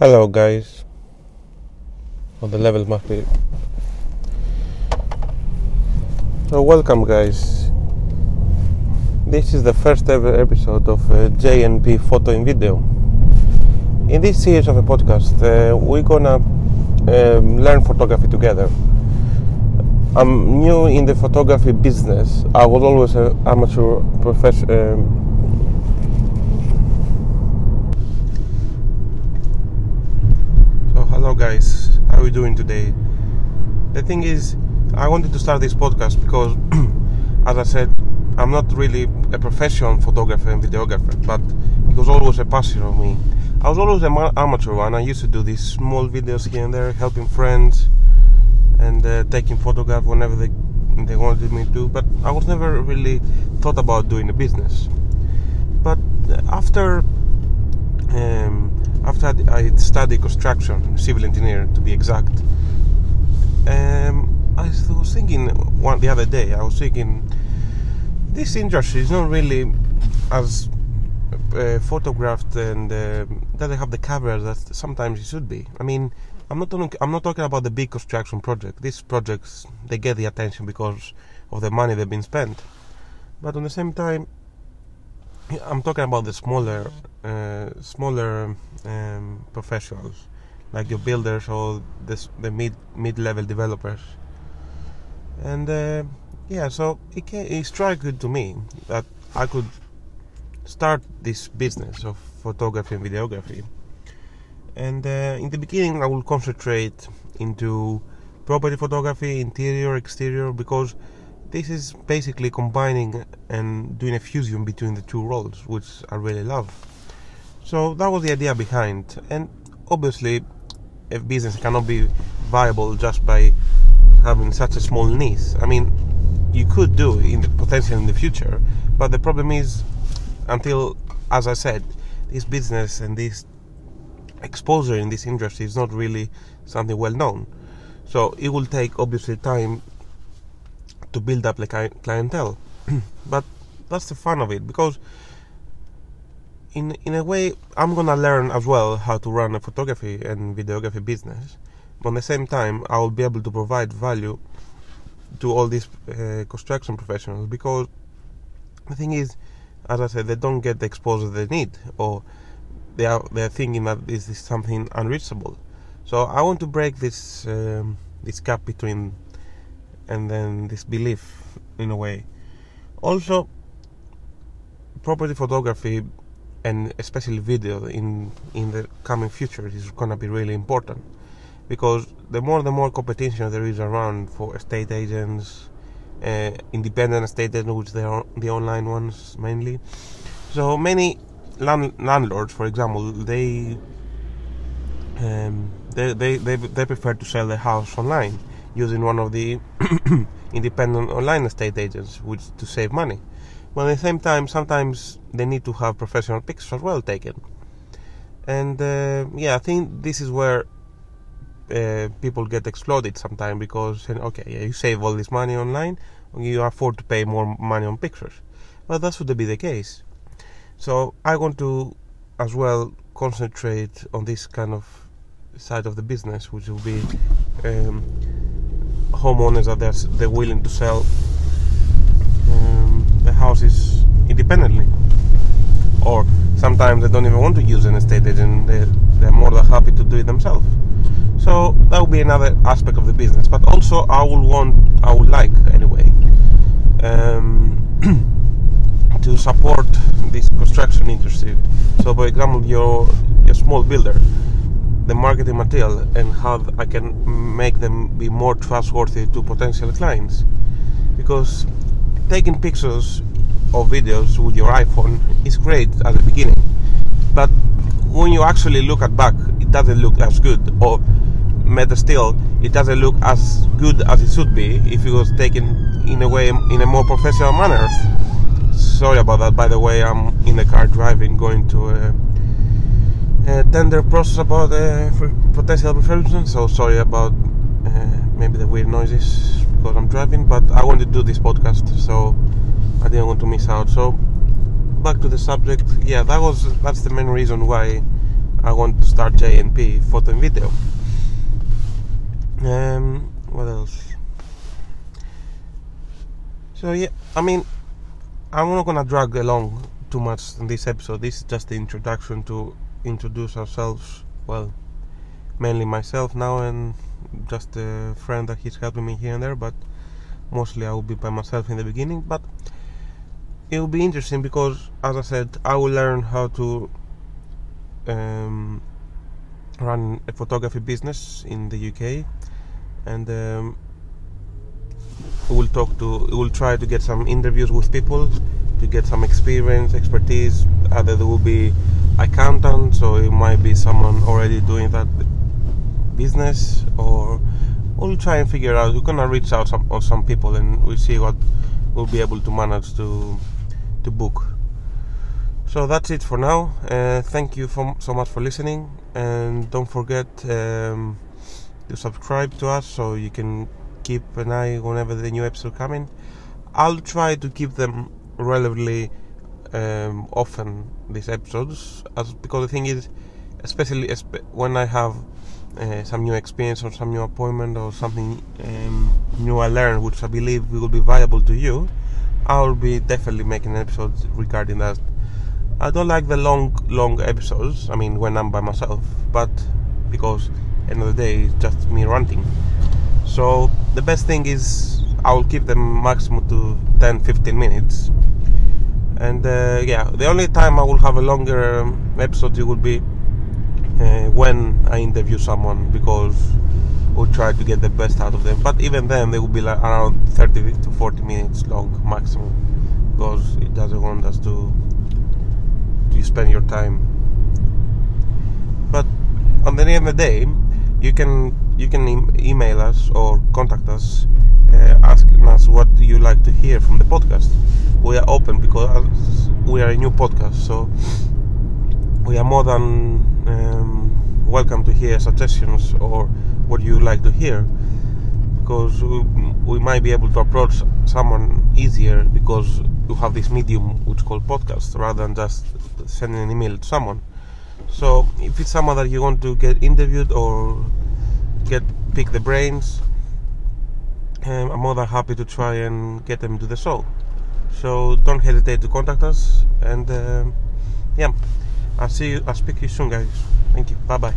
Hello, guys. Oh, the level must be. So, welcome, guys. This is the first ever episode of uh, JNP Photo and Video. In this series of a podcast, uh, we're gonna um, learn photography together. I'm new in the photography business. I was always an amateur professional. Um, So guys, how are you doing today? The thing is, I wanted to start this podcast because, as I said, I'm not really a professional photographer and videographer, but it was always a passion of me. I was always an amateur one. I used to do these small videos here and there, helping friends and uh, taking photographs whenever they they wanted me to. But I was never really thought about doing a business. But after um, after I studied construction, civil engineer to be exact, um, I was thinking one the other day. I was thinking this industry is not really as uh, photographed and uh, doesn't have the cover that sometimes it should be. I mean, I'm not talking, I'm not talking about the big construction project. These projects they get the attention because of the money they've been spent, but on the same time, I'm talking about the smaller, uh, smaller um, professionals, like your builders or the, the mid mid level developers. And uh, yeah, so it, came, it struck good to me that I could start this business of photography and videography. And uh, in the beginning, I will concentrate into property photography, interior, exterior, because this is basically combining and doing a fusion between the two roles, which I really love. So that was the idea behind, and obviously, a business cannot be viable just by having such a small niche. I mean, you could do in the potential in the future, but the problem is, until, as I said, this business and this exposure in this industry is not really something well known. So it will take obviously time to build up the clientele. but that's the fun of it because in in a way I'm gonna learn as well how to run a photography and videography business. But at the same time, I will be able to provide value to all these uh, construction professionals because the thing is, as I said, they don't get the exposure they need, or they are they are thinking that this is something unreachable. So I want to break this um, this gap between and then this belief in a way. Also, property photography and especially video in in the coming future is gonna be really important because the more the more competition there is around for estate agents, uh, independent estate agents, which they are the online ones mainly. So many land, landlords, for example, they, um, they, they they they prefer to sell their house online using one of the independent online estate agents, which to save money. But at the same time, sometimes they need to have professional pictures as well taken. And uh, yeah, I think this is where uh, people get exploded sometimes because okay, yeah, you save all this money online, you afford to pay more money on pictures. But that should be the case. So I want to as well concentrate on this kind of side of the business, which will be um, homeowners that they're, they're willing to sell houses independently, or sometimes they don't even want to use an estate agent; they're, they're more than happy to do it themselves. So that would be another aspect of the business. But also, I would want, I would like anyway, um, to support this construction industry. So, for example, you're a small builder, the marketing material and how I can make them be more trustworthy to potential clients. Because taking pictures or videos with your iPhone is great at the beginning, but when you actually look at back, it doesn't look as good. Or better still, it doesn't look as good as it should be if it was taken in a way in a more professional manner. Sorry about that. By the way, I'm in the car driving, going to a, a tender process about uh, potential refurbishment. So sorry about uh, maybe the weird noises because I'm driving. But I want to do this podcast, so I didn't want to miss out. So back to the subject. Yeah, that was that's the main reason why I want to start JNP photo and video. Um, what else? So yeah, I mean, I'm not gonna drag along too much in this episode. This is just the introduction to introduce ourselves. Well, mainly myself now and just a friend that he's helping me here and there, but mostly I will be by myself in the beginning. But it will be interesting because, as I said, I will learn how to um, run a photography business in the UK, and um, we'll talk to, we'll try to get some interviews with people to get some experience, expertise. Either there will be accountant, so it might be someone already doing that business, or we'll try and figure out. We're gonna reach out some, on some people, and we'll see what we'll be able to manage to to book. So that's it for now. Uh, thank you for, so much for listening, and don't forget um, to subscribe to us so you can keep an eye whenever the new episode coming. I'll try to keep them relatively um, often these episodes, as because the thing is, especially when I have uh, some new experience or some new appointment or something um, new I learn, which I believe will be valuable to you, I'll be definitely making episodes regarding that. I don't like the long, long episodes. I mean, when I'm by myself, but because end of the day, it's just me ranting. So the best thing is I'll keep them maximum to 10-15 minutes. And uh, yeah, the only time I will have a longer um, episode it will be uh, when I interview someone because we'll try to get the best out of them. But even then, they will be like around 30 to 40 minutes long maximum because it doesn't want us to to spend your time. But on the end of the day, you can you can e- email us or contact us, uh, asking us what you like to hear from the podcast. We are open because we are a new podcast, so we are more than um, welcome to hear suggestions or what you like to hear because we, we, might be able to approach someone easier because you have this medium which is called podcast rather than just sending an email to someone. So if it's someone that you want to get interviewed or get pick the brains um, I'm more than happy to try and get them to the show. So don't hesitate to contact us and um, yeah I'll see you I'll speak to you soon guys. Thank you. Bye bye